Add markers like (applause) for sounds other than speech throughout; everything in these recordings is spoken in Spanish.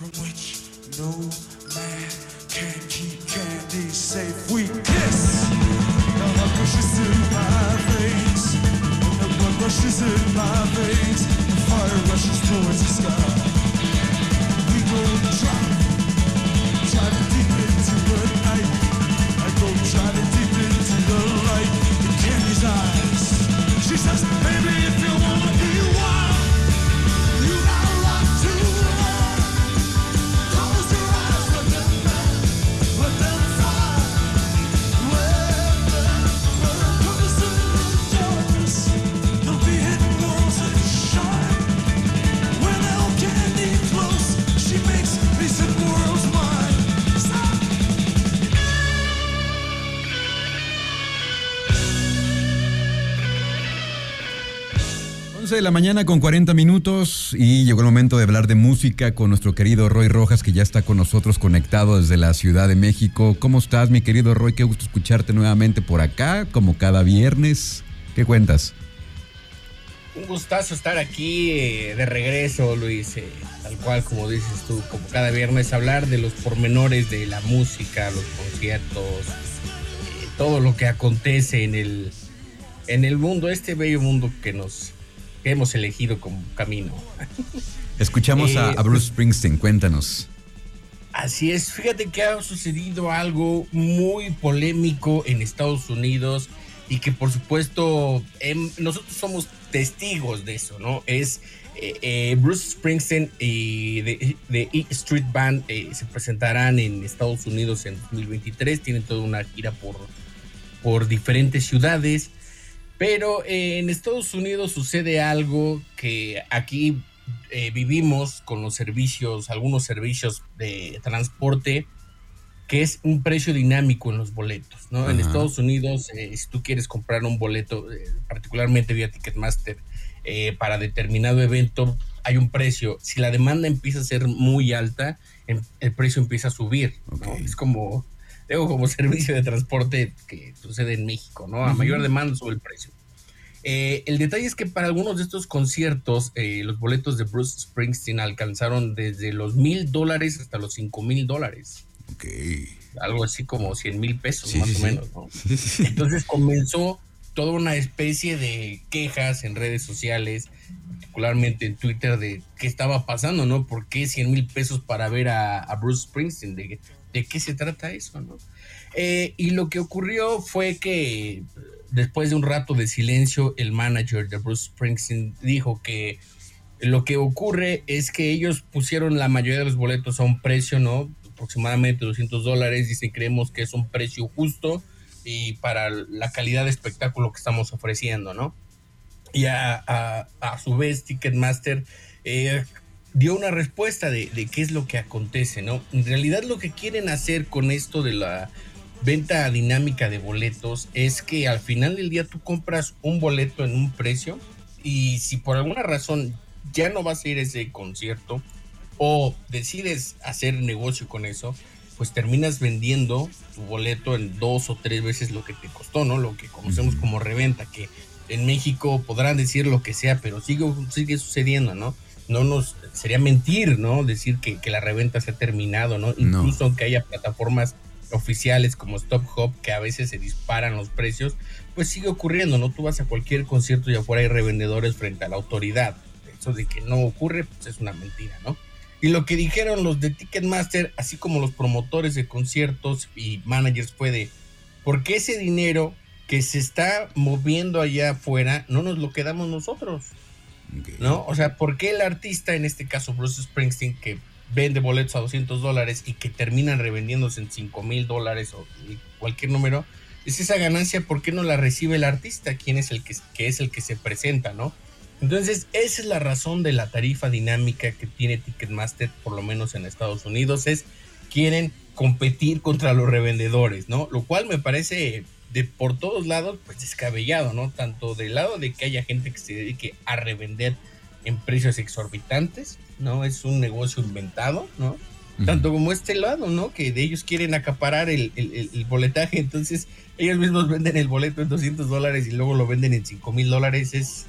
from which no man can keep candy safe. We la mañana con 40 minutos y llegó el momento de hablar de música con nuestro querido Roy Rojas que ya está con nosotros conectado desde la Ciudad de México. ¿Cómo estás mi querido Roy? Qué gusto escucharte nuevamente por acá, como cada viernes. ¿Qué cuentas? Un gustazo estar aquí eh, de regreso, Luis. eh, tal cual como dices tú, como cada viernes, hablar de los pormenores de la música, los conciertos, eh, todo lo que acontece en el, en el mundo, este bello mundo que nos que hemos elegido como camino. Escuchamos a, Eh, a Bruce Springsteen, cuéntanos. Así es, fíjate que ha sucedido algo muy polémico en Estados Unidos y que por supuesto em, nosotros somos testigos de eso, ¿no? Es eh, eh, Bruce Springsteen y de, de E Street Band se presentarán en Estados Unidos en 2023, tienen toda una gira por, por diferentes ciudades, pero eh, en Estados Unidos sucede algo que aquí eh, vivimos con los servicios, algunos servicios de transporte, que es un precio dinámico en los boletos, ¿no? En. Estados Unidos, eh, si tú quieres comprar un boleto, particularmente vía Ticketmaster, para determinado evento, hay un precio. Si la demanda empieza a ser muy alta, em- el precio empieza a subir, ¿no? Es como, digo, como (laughs) servicio de transporte que sucede en México, ¿no? A mayor demanda sube el precio. Eh, el detalle es que para algunos de estos conciertos, eh, los boletos de Bruce Springsteen alcanzaron desde los mil dólares hasta los cinco mil dólares. Ok. Algo así como 100 mil pesos, Sí, más sí, o sí. menos. ¿no? (laughs) Entonces comenzó toda una especie de quejas en redes sociales, particularmente en Twitter, de qué estaba pasando, ¿no? ¿Por qué 100 mil pesos para ver a, a Bruce Springsteen? ¿De, de qué se trata eso, no? Eh, y lo que ocurrió fue que después de un rato de silencio, el manager de Bruce Springsteen dijo que lo que ocurre es que ellos pusieron la mayoría de los boletos a un precio, ¿no? Aproximadamente 200 dólares. Dicen, creemos que es un precio justo y para la calidad de espectáculo que estamos ofreciendo, ¿no? Y a, a- a su vez, Ticketmaster eh, dio una respuesta de, de qué es lo que acontece, ¿no? En realidad lo que quieren hacer con esto de la venta dinámica de boletos es que al final del día tú compras un boleto en un precio y si por alguna razón ya no vas a ir a ese concierto o decides hacer negocio con eso, pues terminas vendiendo tu boleto en dos o tres veces lo que te costó, ¿no? Lo que conocemos como reventa, que en México podrán decir lo que sea, pero sigue, sigue sucediendo, ¿no? No nos sería mentir, ¿no? Decir que, que la reventa se ha terminado, ¿no? No. Incluso aunque haya plataformas oficiales como Stop Hop que a veces se disparan los precios, pues sigue ocurriendo, ¿no? Tú vas a cualquier concierto y afuera hay revendedores frente a la autoridad. Eso de que no ocurre, pues es una mentira, ¿no? Y lo que dijeron los de Ticketmaster, así como los promotores de conciertos y managers fue de, ¿por qué ese dinero que se está moviendo allá afuera no nos lo quedamos nosotros? ¿No? O sea, ¿por qué el artista, en este caso Bruce Springsteen, que vende boletos a 200 dólares y que terminan revendiéndose en 5 mil dólares o cualquier número, es esa ganancia, ¿por qué no la recibe el artista? ¿Quién es el que, que es el que se presenta, no? Entonces, esa es la razón de la tarifa dinámica que tiene Ticketmaster, por lo menos en Estados Unidos, es quieren competir contra los revendedores, ¿no? Lo cual me parece de por todos lados, pues descabellado, ¿no? Tanto del lado de que haya gente que se dedique a revender en precios exorbitantes, ¿no? Es un negocio inventado, ¿no? Tanto como este lado, ¿no? Que de ellos quieren acaparar el, el- boletaje, entonces ellos mismos venden el boleto en 200 dólares y luego lo venden en 5 mil dólares, es,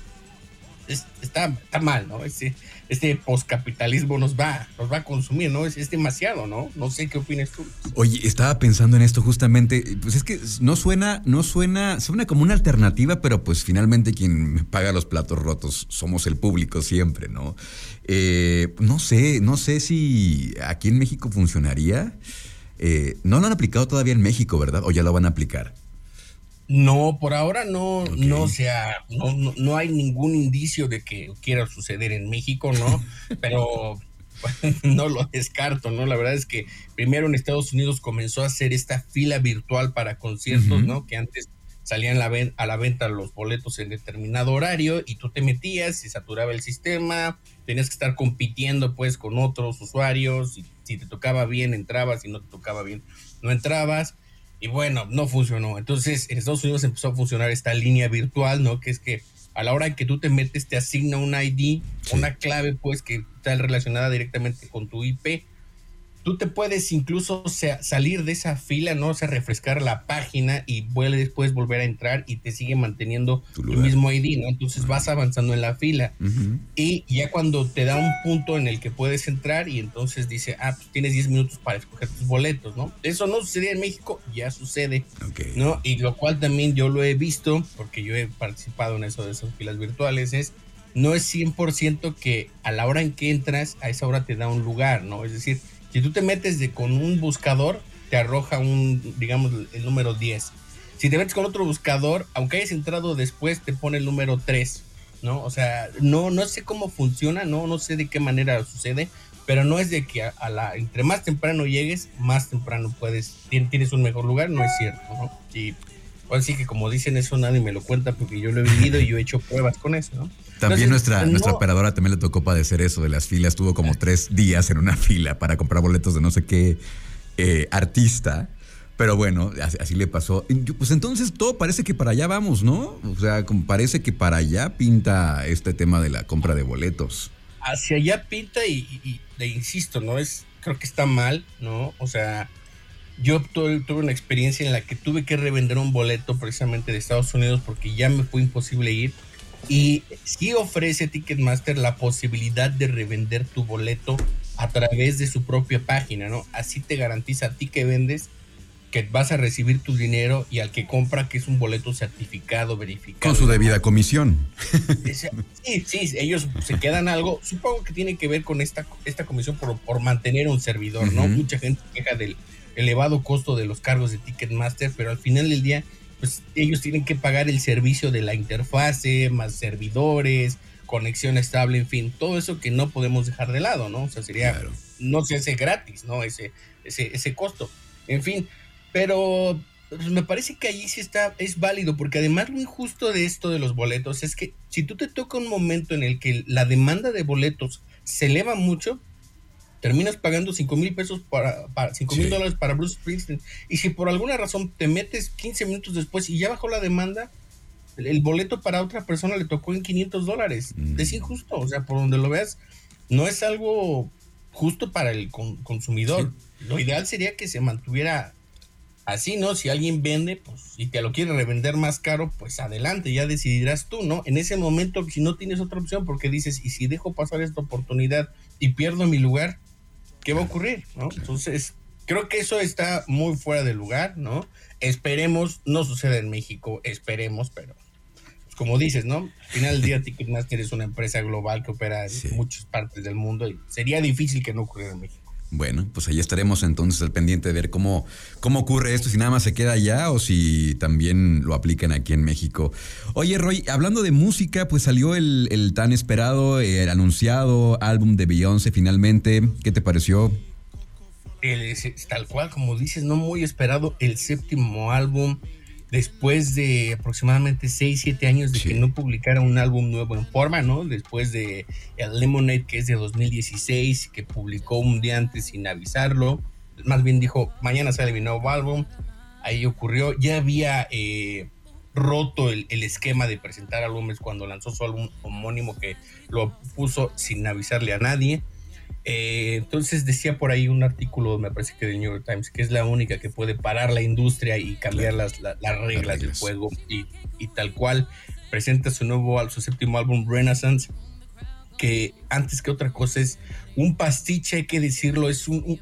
está, está mal, ¿no? Este, este poscapitalismo nos va, nos va a consumir, ¿no? Es, es, demasiado, ¿no? No sé qué opinas tú. Oye, estaba pensando en esto justamente, pues es que no suena, no suena, suena como una alternativa, pero pues finalmente quien paga los platos rotos somos el público siempre, ¿no? Eh, no sé, no sé si aquí en México funcionaría. Eh, no lo han aplicado todavía en México, ¿verdad? ¿O ya lo van a aplicar? No, por ahora no, no, sea, no, no, hay ningún indicio de que quiera suceder en México, ¿no? (laughs) Pero (laughs) no lo descarto, ¿no? La verdad es que primero en Estados Unidos comenzó a hacer esta fila virtual para conciertos, ¿no? Que antes salían la a la venta los boletos en determinado horario y tú te metías y saturaba el sistema, tenías que estar compitiendo pues con otros usuarios, y si te tocaba bien entrabas, si no te tocaba bien no entrabas y bueno, no funcionó. Entonces, en Estados Unidos empezó a funcionar esta línea virtual, ¿no? Que es que a la hora que tú te metes, te asigna un ID, una clave, pues, que está relacionada directamente con tu IP tú te puedes incluso salir de esa fila, ¿no? O sea, refrescar la página y después volver a entrar y te sigue manteniendo tu, mismo ID, ¿no? Entonces vas avanzando en la fila. Y ya cuando te da un punto en el que puedes entrar y entonces dice, ah, pues tienes 10 minutos para escoger tus boletos, ¿no? Eso no sucedía en México, ya sucede, ¿no? Y lo cual también yo lo he visto, porque yo he participado en eso de esas filas virtuales, es no es 100% que a la hora en que entras, a esa hora te da un lugar, ¿no? Es decir, si tú te metes de, con un buscador, te arroja un, digamos, el número 10. Si te metes con otro buscador, aunque hayas entrado después, te pone el número 3, ¿no? O sea, no, no sé cómo funciona, no, no sé de qué manera sucede, pero no es de que a, la, entre más temprano llegues, más temprano puedes, tienes un mejor lugar, no es cierto, ¿no? Así que como dicen eso nadie me lo cuenta porque yo lo he vivido y yo he hecho pruebas con eso, ¿no? También nuestra, nuestra operadora también le tocó padecer eso de las filas. Tuvo como tres días en una (laughs) fila para comprar boletos de no sé qué eh, artista. Pero bueno, así, le pasó. Pues entonces todo parece que para allá vamos, ¿no? O sea, parece que para allá pinta este tema de la compra de boletos. Hacia allá pinta y, y, insisto, ¿no? Es, creo que está mal, ¿no? O sea, yo tuve, tuve, una experiencia en la que tuve que revender un boleto precisamente de Estados Unidos porque ya me fue imposible ir y sí ofrece Ticketmaster la posibilidad de revender tu boleto a través de su propia página, ¿no? Así te garantiza a ti que vendes que vas a recibir tu dinero y al que compra que es un boleto certificado, verificado. Con su debida comisión. Sí, sí, ellos se quedan algo, supongo que tiene que ver con esta, esta comisión por, por mantener un servidor, ¿no? Mucha gente queja del elevado costo de los cargos de Ticketmaster, pero al final del día pues ellos tienen que pagar el servicio de la interfase, más servidores, conexión estable, en fin, todo eso que no podemos dejar de lado, ¿no? O sea, sería, no se hace gratis, ¿no? Ese, ese, ese costo. En fin, pero pues, me parece que allí sí está, es válido, porque además lo injusto de esto de los boletos es que si tú te toca un momento en el que la demanda de boletos se eleva mucho, terminas pagando 5 mil pesos para, para 5 mil dólares para Bruce Springsteen. Y si por alguna razón te metes 15 minutos después y ya bajó la demanda, el, boleto para otra persona le tocó en 500 dólares. Mm. Es injusto, o sea, por donde lo veas, no es algo justo para el consumidor. Lo ideal sería que se mantuviera así, ¿no? Si alguien vende, pues, y te lo quiere revender más caro, pues adelante, ya decidirás tú, ¿no? En ese momento, si no tienes otra opción, porque dices, y si dejo pasar esta oportunidad y pierdo mi lugar, qué va a ocurrir, ¿no? Entonces, creo que eso está muy fuera de lugar, ¿no? Esperemos, no suceda en México, esperemos, pero pues, como dices, ¿no? Al final del día Ticketmaster es una empresa global que opera en muchas partes del mundo y sería difícil que no ocurriera en México. Bueno, pues ahí estaremos entonces al pendiente de ver cómo, cómo ocurre esto, si nada más se queda allá o si también lo aplican aquí en México. Oye, Roy, hablando de música, pues salió el, tan esperado, el anunciado álbum de Beyoncé finalmente. ¿Qué te pareció? El, tal cual, como dices, no muy esperado, el séptimo álbum después de aproximadamente 6, 7 años de que no publicara un álbum nuevo en forma, ¿no? Después de el Lemonade, que es de 2016, que publicó un día antes sin avisarlo. Más bien dijo, mañana sale mi nuevo álbum. Ahí ocurrió. Ya había eh, roto el, el, esquema de presentar álbumes cuando lanzó su álbum homónimo que lo puso sin avisarle a nadie. Eh, entonces decía por ahí un artículo, me parece que del New York Times, que es la única que puede parar la industria y cambiar las, las, reglas del juego y, y, tal cual. presenta su nuevo, su séptimo álbum Renaissance, que antes que otra cosa es un pastiche, hay que decirlo, es un,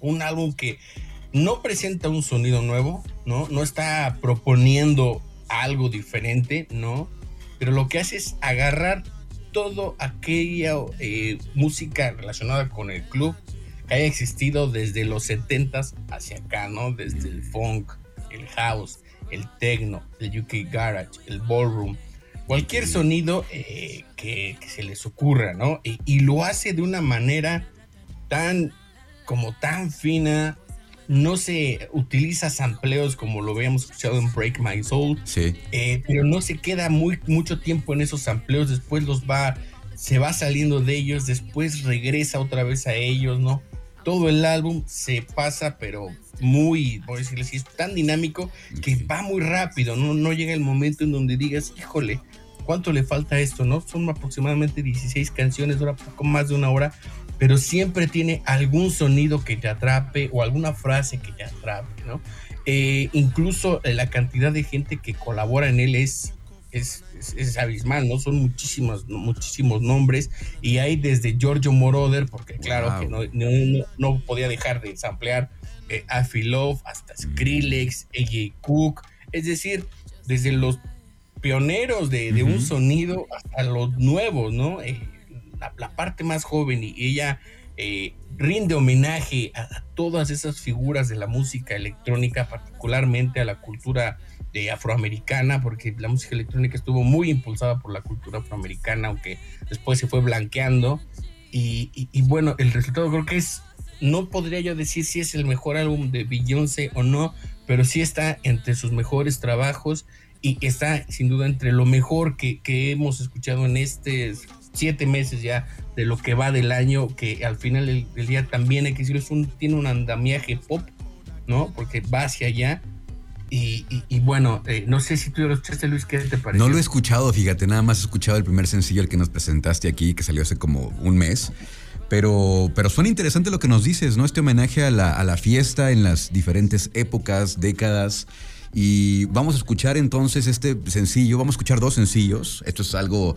un, álbum que no presenta un sonido nuevo, ¿no? No está proponiendo algo diferente, ¿no? Pero lo que hace es agarrar todo aquella eh, música relacionada con el club que haya existido desde los 70s hacia acá, ¿no? Desde el funk, el house, el techno, el UK garage, el ballroom, cualquier sonido eh, que, se les ocurra, ¿no? Y, lo hace de una manera tan, como tan fina, no se utiliza sampleos como lo habíamos escuchado en Break My Soul, sí. Eh, pero no se queda muy, mucho tiempo en esos sampleos, después los va, se va saliendo de ellos, después regresa otra vez a ellos, ¿no? todo el álbum se pasa, pero muy, por decirlo así, es tan dinámico que va muy rápido, ¿no? no llega el momento en donde digas, híjole, ¿cuánto le falta a esto? ¿no? Son aproximadamente 16 canciones, dura poco más de una hora, pero siempre tiene algún sonido que te atrape o alguna frase que te atrape, ¿no? Eh, incluso eh, la cantidad de gente que colabora en él es es, abismal, ¿no? Son muchísimos, muchísimos nombres y hay desde Giorgio Moroder, porque claro que no, no, podía dejar de samplear eh, Love hasta mm. Skrillex, AJ Cook, es decir, desde los pioneros de, un sonido hasta los nuevos, ¿no? Eh, la, parte más joven y ella eh, rinde homenaje a, todas esas figuras de la música electrónica, particularmente a la cultura afroamericana, porque la música electrónica estuvo muy impulsada por la cultura afroamericana, aunque después se fue blanqueando. Y, bueno, el resultado creo que es, no podría yo decir si es el mejor álbum de Beyoncé o no, pero sí está entre sus mejores trabajos y está sin duda entre lo mejor que, hemos escuchado en estos siete meses ya de lo que va del año, que al final del, día también hay que decirlo, un, tiene un andamiaje pop, ¿no? Porque va hacia allá y, bueno, eh, no sé si tú lo escuchaste, Luis, ¿qué te parece? No lo he escuchado, fíjate, nada más he escuchado el primer sencillo, el que nos presentaste aquí, que salió hace como un mes. Pero, pero suena interesante lo que nos dices, ¿no? Este homenaje a la, a la fiesta en las diferentes épocas, décadas. Y vamos a escuchar entonces este sencillo, vamos a escuchar dos sencillos. Esto es algo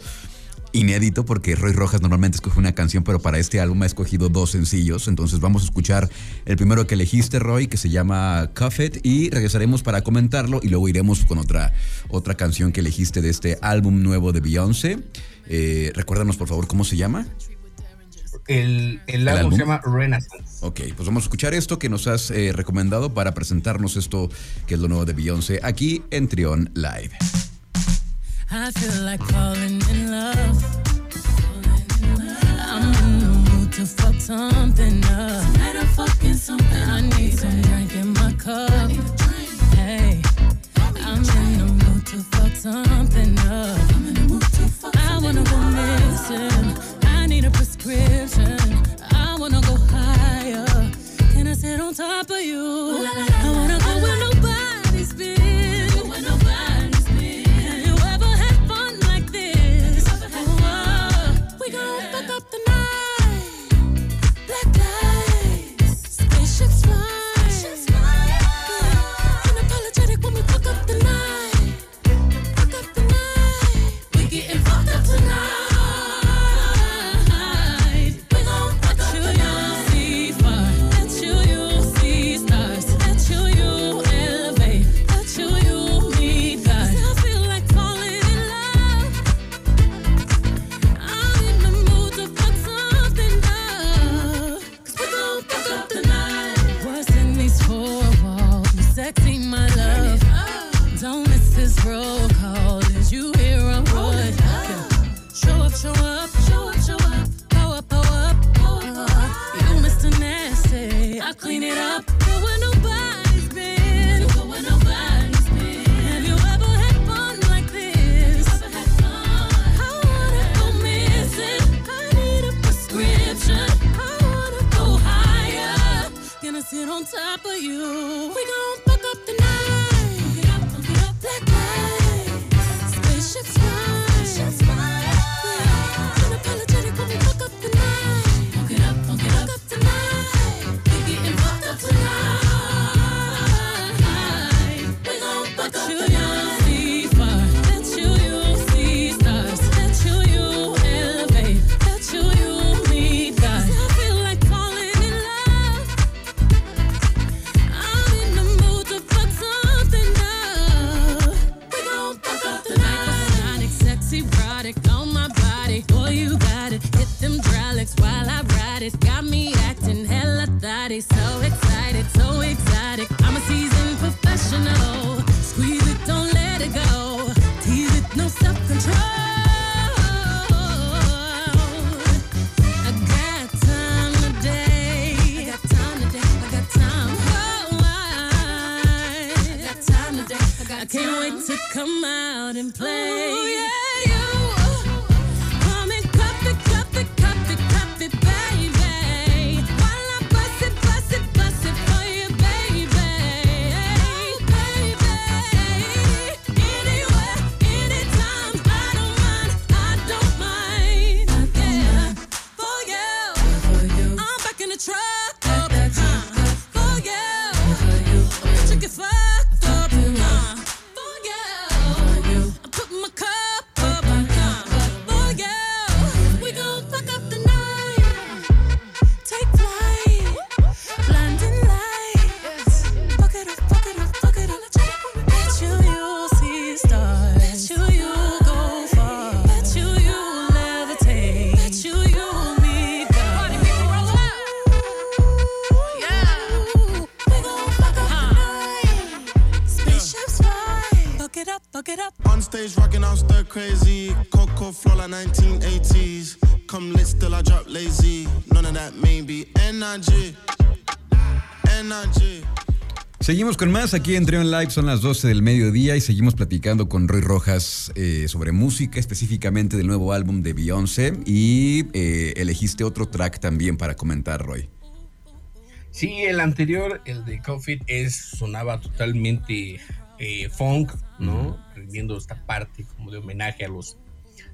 inédito porque Roy Rojas normalmente escoge una canción, pero para este álbum ha escogido dos sencillos. Entonces vamos a escuchar el primero que elegiste, Roy, que se llama Cuffet, y regresaremos para comentarlo y luego iremos con otra, otra canción que elegiste de este álbum nuevo de Beyoncé. Eh, recuérdanos, por favor, cómo se llama. El, álbum, se llama Renaissance. Ok, pues vamos a escuchar esto que nos has eh, recomendado para presentarnos esto que es lo nuevo de Beyoncé aquí en Trion Live. I feel like falling in love. I'm in the mood to fuck something up. Tonight I'm fucking something. I need some drink in my cup. for you. We gon' Seguimos con más aquí en Trio en Live, son las 12 del mediodía y seguimos platicando con Roy Rojas eh, sobre música, específicamente del nuevo álbum de Beyoncé y eh, elegiste otro track también para comentar, Roy. Sí, el anterior, el de Coffee, es, sonaba totalmente eh, funk, ¿no? Viendo esta parte como de homenaje a los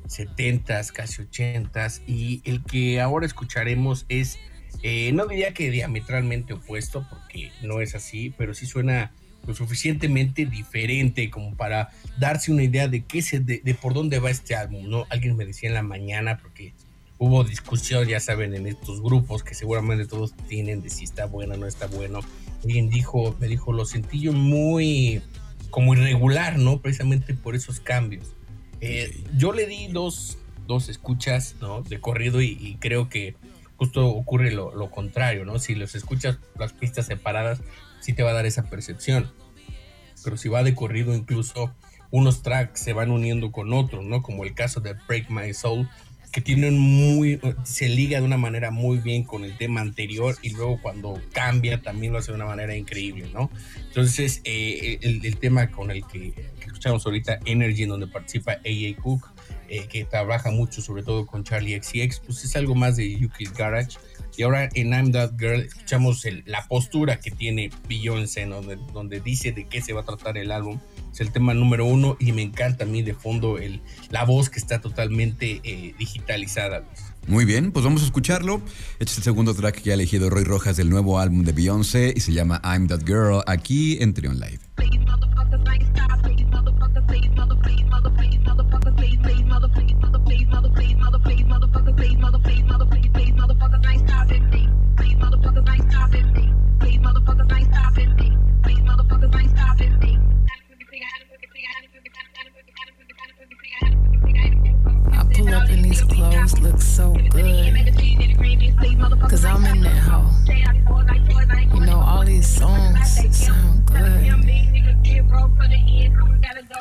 70s, casi 80s. Y el que ahora escucharemos es, eh, no diría que diametralmente opuesto, porque no es así, pero sí suena lo suficientemente diferente como para darse una idea de qué se, de, de por dónde va este álbum, ¿no? Alguien me decía en la mañana, porque hubo discusión, ya saben, en estos grupos que seguramente todos tienen de si está bueno o no está bueno. Alguien dijo, me dijo, lo sentí yo muy como irregular, ¿no? Precisamente por esos cambios. Eh, Yo le di dos, dos escuchas, ¿no? De corrido y, y creo que justo ocurre lo, lo, contrario, ¿no? Si los escuchas las pistas separadas, sí te va a dar esa percepción. Pero si va de corrido, incluso unos tracks se van uniendo con otros, ¿no? Como el caso de Break My Soul, que tienen muy, se liga de una manera muy bien con el tema anterior y luego cuando cambia también lo hace de una manera increíble, ¿no? Entonces, eh, el, tema con el que, que, escuchamos ahorita, Energy, en donde participa A.A. Cook, eh, que trabaja mucho sobre todo con Charlie XCX, pues es algo más de Yuki's Garage. Y ahora en I'm That Girl escuchamos el, la postura que tiene Beyoncé, ¿no? donde, donde dice de qué se va a tratar el álbum es el tema número uno y me encanta a mí de fondo el, la voz que está totalmente eh, digitalizada. Muy bien, pues vamos a escucharlo. Este es el segundo track que ha elegido Roy Rojas del nuevo álbum de Beyoncé y se llama I'm That Girl aquí en Trion Live. up these clothes look so good. Cause I'm in that hole. You know, all these songs sound good.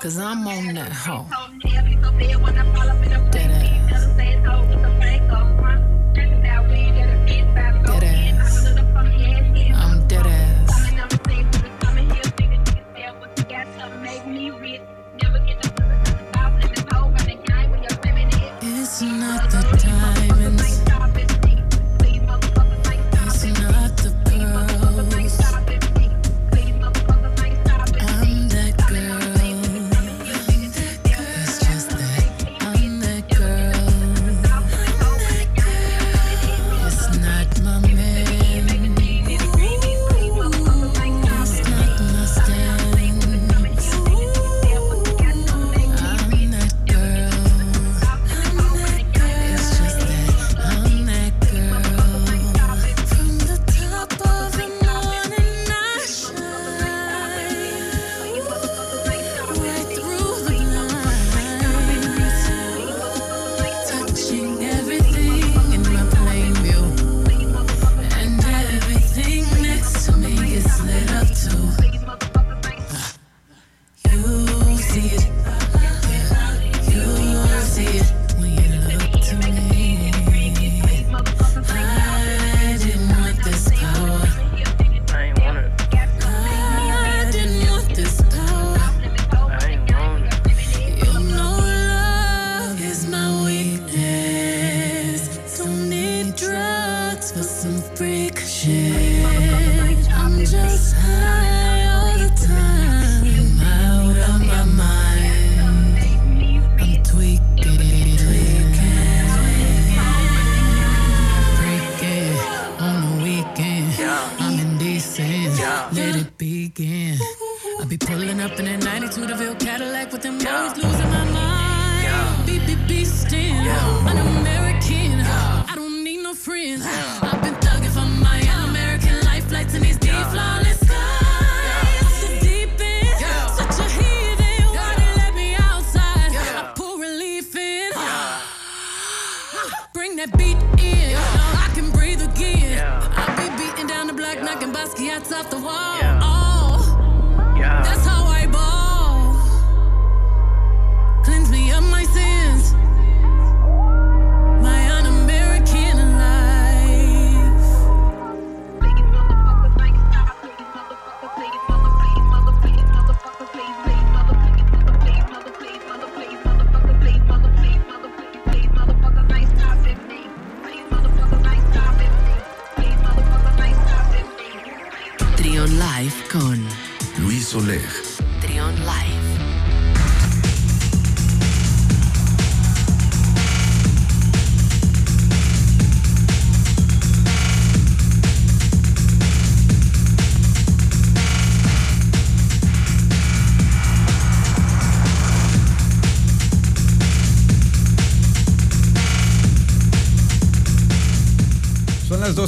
Cause I'm on that hole. Dead ass.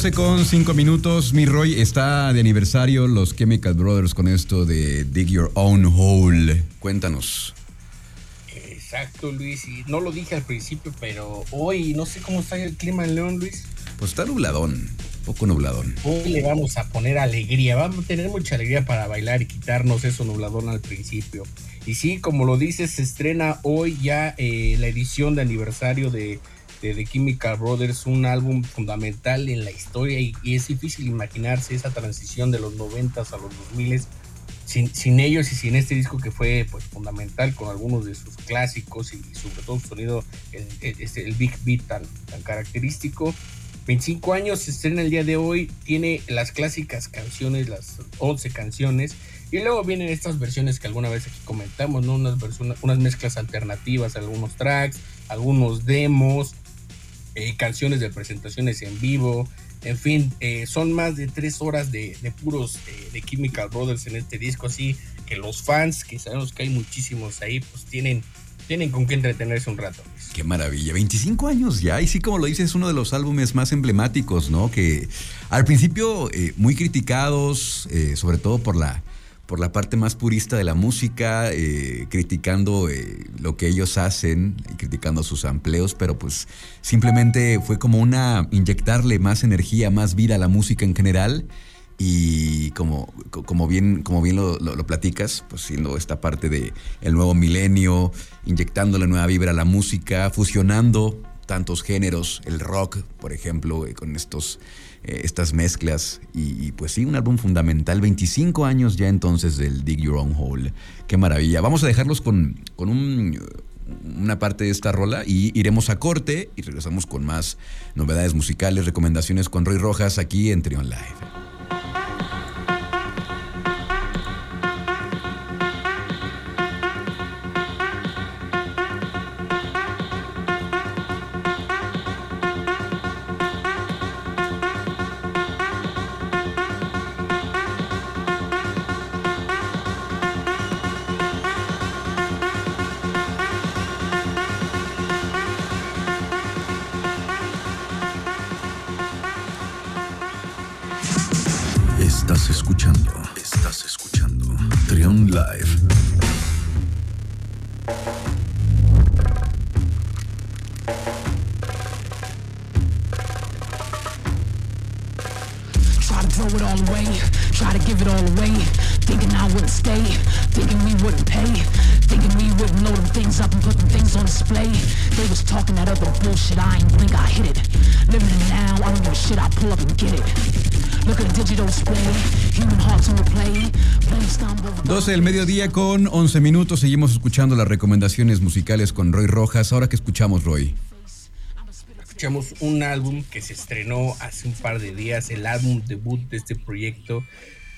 12 con 5 minutos. Mi Roy está de aniversario los Chemical Brothers con esto de Dig Your Own Hole. Cuéntanos. Exacto, Luis. Y no lo dije al principio, pero hoy no sé cómo está el clima en León, Luis. Pues está nubladón, poco nubladón. Hoy le vamos a poner alegría. Vamos a tener mucha alegría para bailar y quitarnos eso nubladón al principio. Y sí, como lo dices, se estrena hoy ya eh, la edición de aniversario de, de The Chemical Brothers, un álbum fundamental en la historia y, y es difícil imaginarse esa transición de los 90 a los 2000 sin, sin ellos y sin este disco que fue pues fundamental con algunos de sus clásicos y, sobre todo su sonido, el- este, el Big Beat tan, tan característico. 25 años, se estrena el día de hoy, tiene las clásicas canciones, las 11 canciones, y luego vienen estas versiones que alguna vez aquí comentamos, ¿no? Unas, versiones, unas mezclas alternativas, algunos tracks, algunos demos, eh, canciones de presentaciones en vivo, en fin, eh, son más de tres horas de, puros eh, de Chemical Brothers en este disco, así que los fans, que sabemos que hay muchísimos ahí, pues tienen, tienen con qué entretenerse un rato. Luis. Qué maravilla, 25 años ya. Y sí, como lo dices, es uno de los álbumes más emblemáticos, ¿no? Que al principio muy criticados, sobre todo por la, por la parte más purista de la música, eh, criticando eh, lo que ellos hacen y criticando sus empleos, pero pues simplemente fue como una inyectarle más energía, más vida a la música en general. Y como, co- como bien, como bien lo, lo- lo platicas, pues siendo esta parte de el nuevo milenio, inyectando la nueva vibra a la música, fusionando tantos géneros, el rock, por ejemplo, eh, con estos, eh, estas mezclas. Y, pues sí, un álbum fundamental, 25 años ya entonces del Dig Your Own Hole. Qué maravilla. Vamos a dejarlos con, con un, una parte de esta rola y iremos a corte y regresamos con más novedades musicales, recomendaciones con Roy Rojas aquí en Trion Live. 12 del mediodía con 11 minutos. Seguimos escuchando las recomendaciones musicales con Roy Rojas. Ahora que escuchamos, Roy. escuchamos un álbum que se estrenó hace un par de días, el álbum debut de este proyecto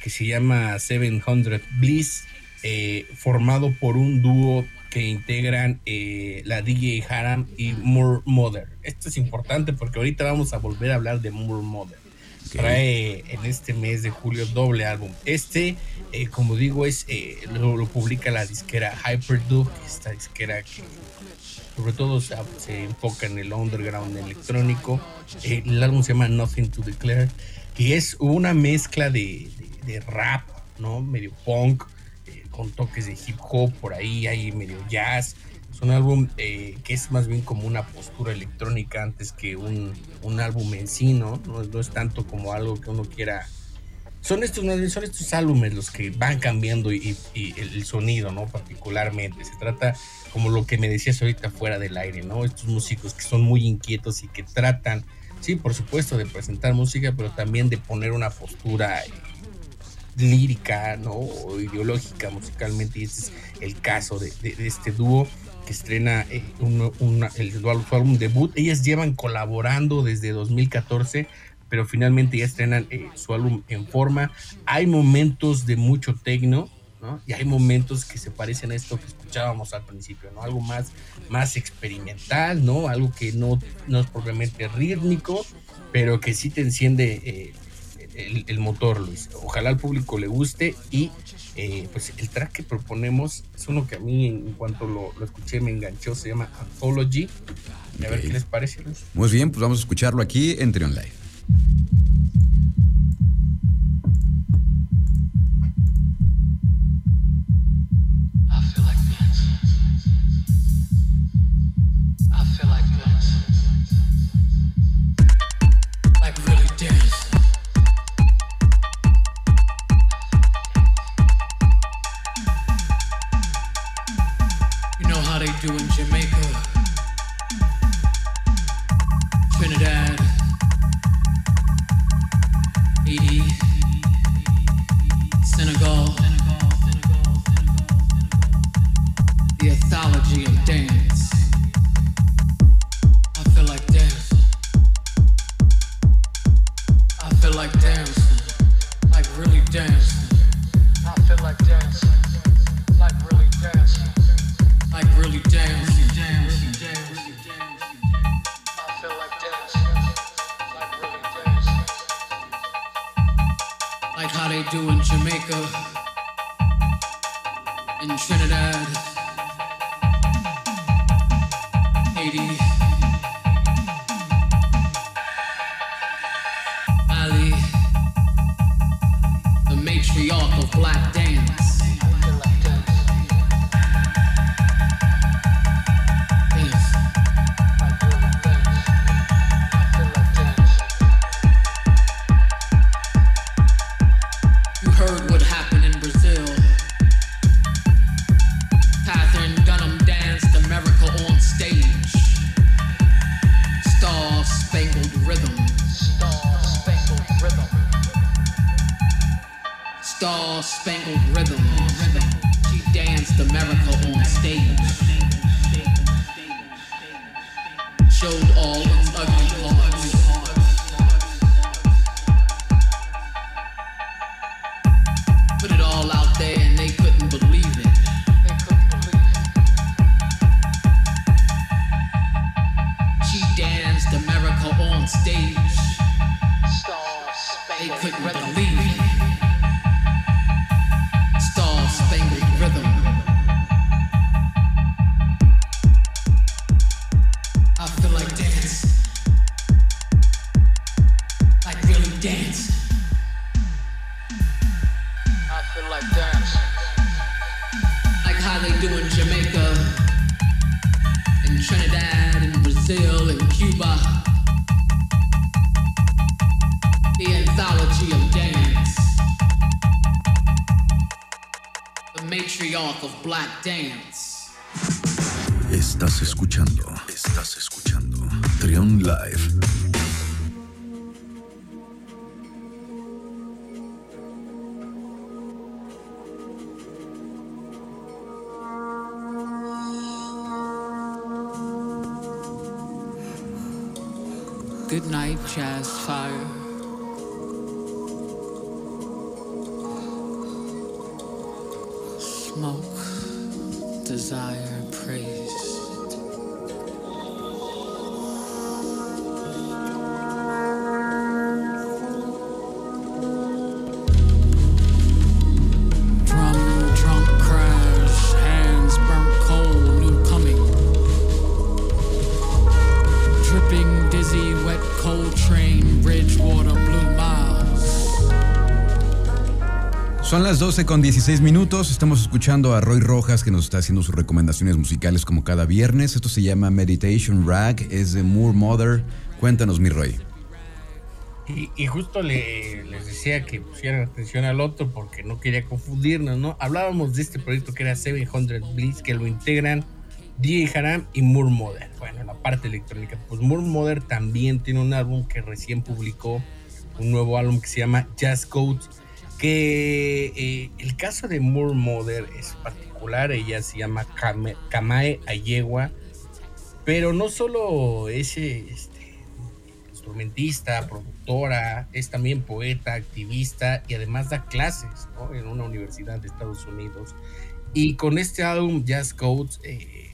que se llama 700 Bliss, eh, formado por un dúo que integran eh, la DJ Haram y Moore Mother. Esto es importante porque ahorita vamos a volver a hablar de Moore Mother. Trae en este mes de julio doble álbum. Este, eh, como digo, es eh, lo, publica la disquera Hyperduke, esta disquera que sobre todo se, enfoca en el underground electrónico. Eh, el álbum se llama Nothing to Declare, que es una mezcla de, rap, ¿no? Medio punk, eh, con toques de hip hop por ahí, hay medio jazz. Es un álbum eh, que es más bien como una postura electrónica antes que un, un álbum en sí, ¿no? ¿no? no es tanto como algo que uno quiera son estos, son estos álbumes los que van cambiando y, el, sonido, ¿no? Particularmente. Se trata como lo que me decías ahorita fuera del aire, ¿no? Estos músicos que son muy inquietos y que tratan, sí, por supuesto, de presentar música, pero también de poner una postura eh, lírica, ¿no? O ideológica musicalmente. Y este es el caso de- de este dúo que estrena eh, un- una- el, su álbum debut. Ellas llevan colaborando desde 2014 pero finalmente ya estrenan eh, su álbum en forma. Hay momentos de mucho tecno, ¿no? Y hay momentos que se parecen a esto que escuchábamos al principio, ¿no? Algo más, más experimental, ¿no? Algo que no, no es propiamente rítmico, pero que sí te enciende eh, el, el motor, Luis. Ojalá al público le guste y eh, pues el track que proponemos es uno que a mí en cuanto lo, lo escuché me enganchó, se llama Anthology. A ver qué les parece, Luis. Muy bien, pues vamos a escucharlo aquí en Trion Live. Good night, jazz fire. Las 12 con 16 minutos. Estamos escuchando a Roy Rojas que nos está haciendo sus recomendaciones musicales como cada viernes. Esto se llama Meditation Rag, es de Moore Mother. Cuéntanos, mi Roy. Y, justo le, les decía que pusieran atención al otro porque no quería confundirnos, ¿no? Hablábamos de este proyecto que era 700 Blitz, que lo integran DJ Haram y Moore Mother. Bueno, la parte electrónica. Pues Moore Mother también tiene un álbum que recién publicó, un nuevo álbum que se llama Jazz Codes, que eh, el caso de Moore Mother es particular, ella se llama Kamae Ayegua, pero no solo ese este, instrumentista, productora, es también poeta, activista y además da clases ¿no? en una universidad de Estados Unidos. Y con este álbum Jazz Codes, eh,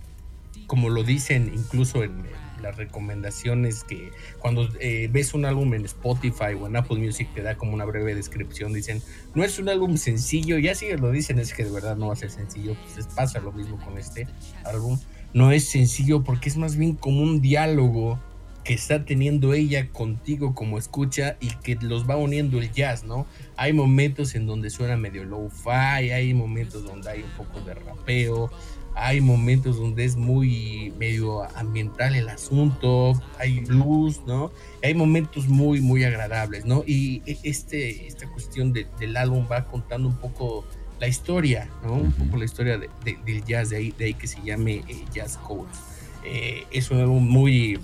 como lo dicen incluso en las recomendaciones que cuando eh, ves un álbum en Spotify o en Apple Music te da como una breve descripción, dicen, no es un álbum sencillo, ya si lo dicen es que de verdad no va a ser sencillo, pues pasa lo mismo con este álbum, no es sencillo porque es más bien como un diálogo que está teniendo ella contigo como escucha y que los va uniendo el jazz, ¿no? Hay momentos en donde suena medio low-fi, hay momentos donde hay un poco de rapeo, hay momentos donde es muy medio ambiental el asunto, hay blues, ¿no? Hay momentos muy, muy agradables, ¿no? Y este, esta cuestión de- del álbum va contando un poco la historia, ¿no? Un poco la historia de- de- del jazz, de ahí, de ahí que se llame eh, Jazz Codes. Eh, es un álbum muy,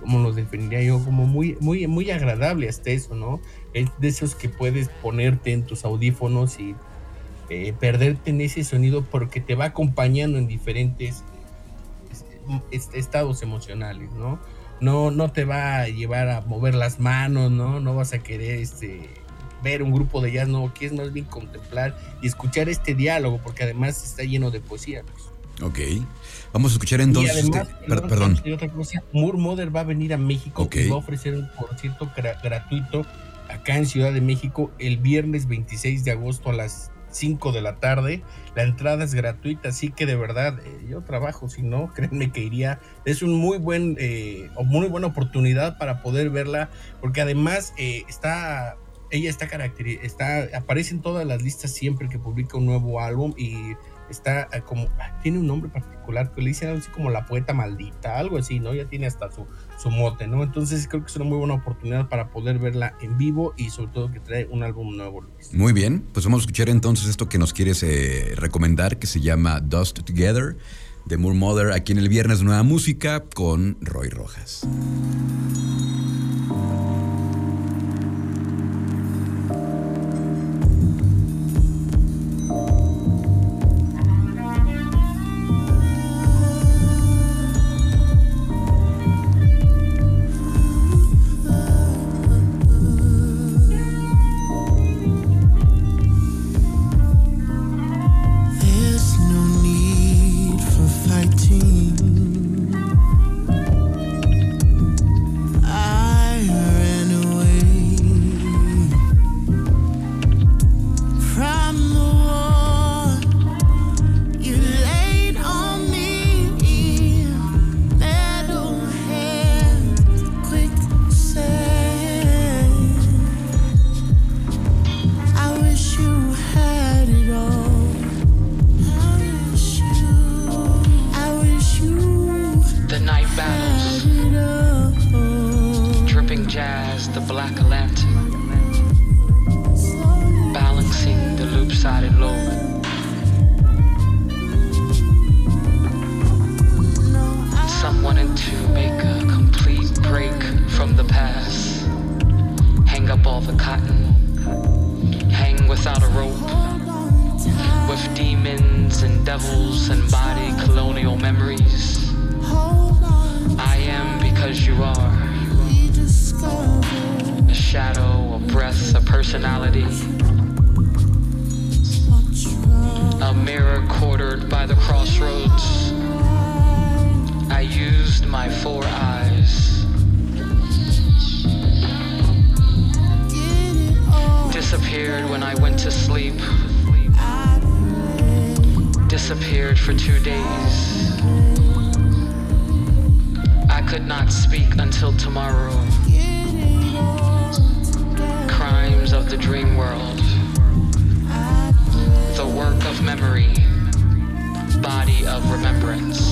¿cómo lo definiría yo? Como muy, muy, muy agradable hasta eso, ¿no? Es de esos que puedes ponerte en tus audífonos y eh, perderte en ese sonido porque te va acompañando en diferentes est- estados emocionales, ¿no? No, no te va a llevar a mover las manos, ¿no? No vas a querer este, ver un grupo de jazz, no, quieres más bien contemplar y escuchar este diálogo, porque además está lleno de poesía. pues. Ok. Vamos a escuchar entonces. y además, este- per- perdón, y otra cosa, Moore Mother va a venir a México Ok. y va a ofrecer un concierto gra- gratuito acá en Ciudad de México el viernes 26 de agosto a las 5 de la tarde. La entrada es gratuita, así que de verdad eh, yo trabajo, si no, (laughs) créanme que iría. Es un muy buen, eh, muy buena oportunidad para poder verla, porque además eh, está, ella está está, aparece en todas las listas siempre que publica un nuevo álbum y está eh, como, ah, tiene un nombre particular que le dicen algo así como la poeta maldita, algo así, ¿no? Ya tiene hasta su, su mote, ¿no? Entonces creo que es una muy buena oportunidad para poder verla en vivo y sobre todo que trae un álbum nuevo, Luis. Muy bien, pues vamos a escuchar entonces esto que nos quieres eh, recomendar, que se llama Dust Together, de Moore Mother, aquí en el Viernes Nueva Música con Roy Rojas. friends.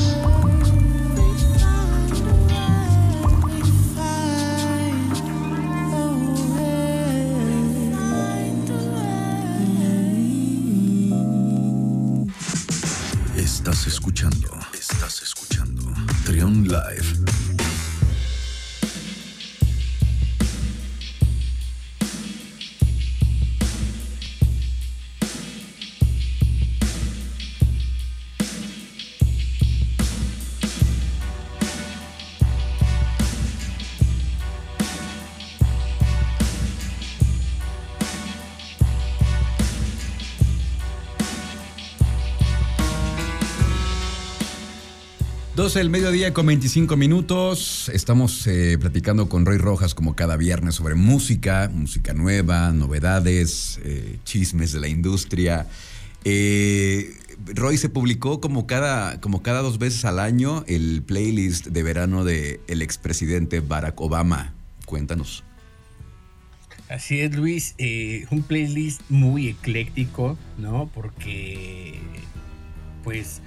12 del mediodía con 25 minutos. Estamos eh, platicando con Roy Rojas como cada viernes sobre música, música nueva, novedades, eh, chismes de la industria. Eh, Roy se publicó como cada, como cada dos veces al año el playlist de verano del de expresidente Barack Obama. Cuéntanos. Así es, Luis. Eh, un playlist muy ecléctico, ¿no? Porque, pues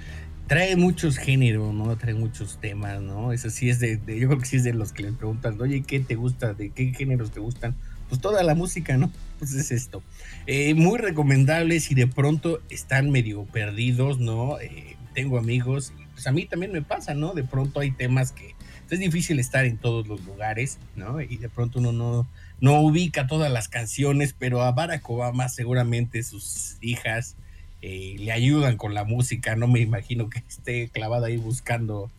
trae muchos géneros, ¿no? Trae muchos temas, ¿no? Eso sí es de, de- yo creo que sí es de los que les preguntan, oye, ¿qué te gusta? ¿De qué géneros te gustan? Pues toda la música, ¿no? Pues es esto. Eh, muy recomendables y de pronto están medio perdidos, ¿no? Eh, tengo amigos, pues a mí también me pasa, ¿no? De pronto hay temas que es difícil estar en todos los lugares, ¿no? Y de pronto uno no, no ubica todas las canciones, pero a Barack Obama seguramente sus hijas eh, le ayudan con la música. No me imagino que esté clavada ahí buscando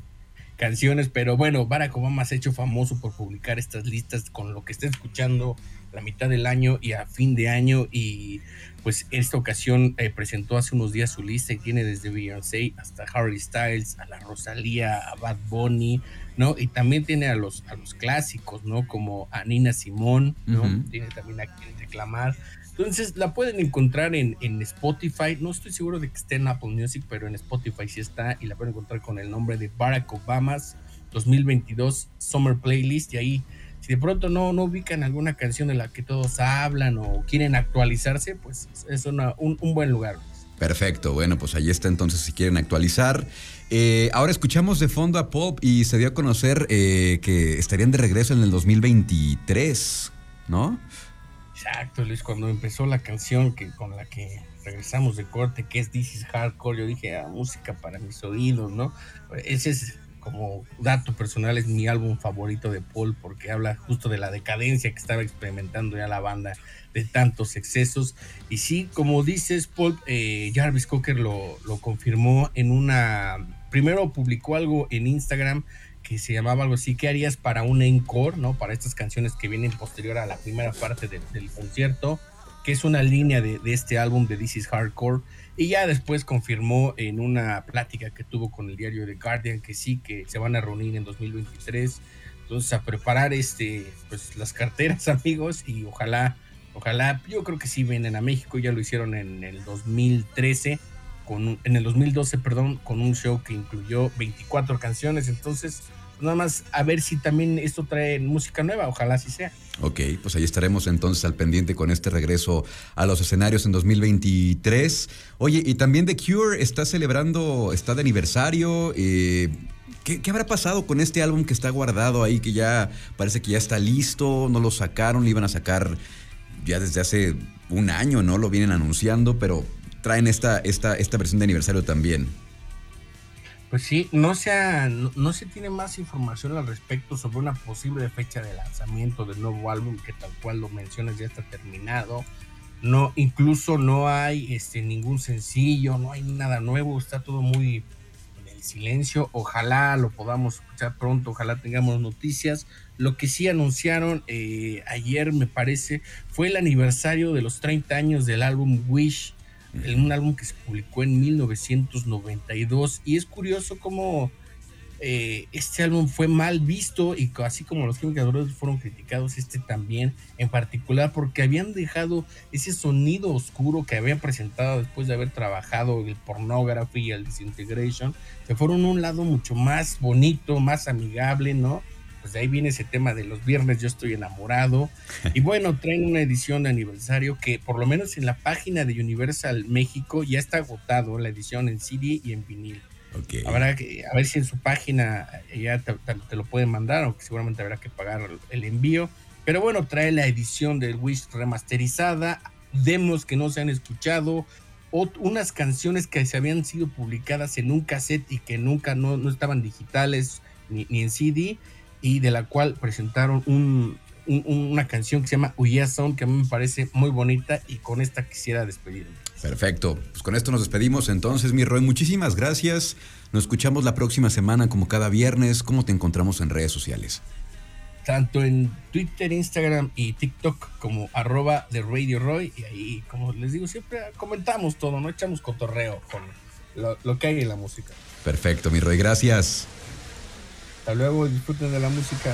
canciones, pero bueno, Barack Obama se ha hecho famoso por publicar estas listas con lo que está escuchando la mitad del año y a fin de año y pues esta ocasión eh, presentó hace unos días su lista y tiene desde Beyoncé hasta Harry Styles, a la Rosalía, a Bad Bunny, ¿no? Y también tiene a los, a los clásicos, ¿no? Como a Nina Simón, ¿no? Tiene también a quien reclamar. Entonces la pueden encontrar en, en Spotify. No estoy seguro de que esté en Apple Music, pero en Spotify sí está. Y la pueden encontrar con el nombre de Barack Obama's 2022 Summer Playlist. Y ahí, si de pronto no, no ubican alguna canción de la que todos hablan o quieren actualizarse, pues es una- un, un buen lugar. Perfecto, bueno, pues ahí está entonces si quieren actualizar. Eh, ahora escuchamos de fondo a Pop y se dio a conocer eh, que estarían de regreso en el 2023, ¿no? Exacto, Luis, cuando empezó la canción que con la que regresamos de corte, que es This is Hardcore, yo dije, ah, música para mis oídos, ¿no? Ese es como dato personal, es mi álbum favorito de Paul porque habla justo de la decadencia que estaba experimentando ya la banda de tantos excesos. Y sí, como dices, Paul, eh, Jarvis Cocker lo, lo confirmó en una... Primero publicó algo en Instagram que se llamaba algo así, ¿qué harías para un encore, no? Para estas canciones que vienen posterior a la primera parte del- concierto, que es una línea de, de este álbum de This is Hardcore. Y ya después confirmó en una plática que tuvo con el diario The Guardian que sí, que se van a reunir en 2023. Entonces a preparar este, pues las carteras, (laughs) amigos, y ojalá, ojalá, yo creo que sí vienen a México, ya lo hicieron en el 2013, en el 2012, perdón, con un show que incluyó 24 canciones. Entonces, pues, nada más a ver si también esto trae música nueva, ojalá así sea. Ok, pues ahí estaremos entonces al pendiente con este regreso a los escenarios en 2023. Oye, y también The Cure está celebrando, está de aniversario. eh, ¿qué, qué habrá pasado con este álbum que está guardado ahí, que ya parece que ya está listo? No lo sacaron, lo iban a sacar ya desde hace un año, ¿no? Lo vienen anunciando, pero traen esta, esta, esta versión de aniversario también. Pues sí, no se, no, se tiene más información al respecto sobre una posible fecha de lanzamiento del nuevo álbum, que tal cual lo mencionas ya está terminado. No, incluso no hay este, ningún sencillo, no hay nada nuevo, está todo muy en el silencio. Ojalá lo podamos escuchar pronto, ojalá tengamos noticias. Lo que sí anunciaron eh, ayer, me parece, fue el aniversario de los 30 años del álbum Wish, un álbum que se publicó en 1992. Y es curioso cómo eh, este álbum fue mal visto y así como los Chemical fueron criticados, este también en particular porque habían dejado ese sonido oscuro que habían presentado después de haber trabajado el pornography y el disintegration, se fueron a un lado mucho más bonito, más amigable, ¿no? Pues de ahí viene ese tema de los viernes yo estoy enamorado (laughs) y bueno, traen una edición de aniversario que por lo menos en la página de Universal México ya está agotado la edición en CD y en vinil. Ok. Habrá que, a ver si en su página ya te, lo pueden mandar, aunque seguramente habrá que pagar el, envío. Pero bueno, trae la edición del Wish remasterizada, demos que no se han escuchado, unas canciones que se habían sido publicadas en un cassette y que nunca no, no estaban digitales ni, ni en CD, y de la cual presentaron un- un- una canción que se llama Uya Sound, que a mí me parece muy bonita, y con esta quisiera despedirme. Perfecto. Pues con esto nos despedimos entonces, mi Roy. Muchísimas gracias. Nos escuchamos la próxima semana como cada viernes. ¿Cómo te encontramos en redes sociales? tanto en Twitter, Instagram y TikTok como arroba de Radio Roy. Y ahí, como les digo, siempre comentamos todo, no echamos cotorreo con lo, lo que hay en la música. Perfecto, mi Roy. Gracias. Hasta luego, disfruten de la música.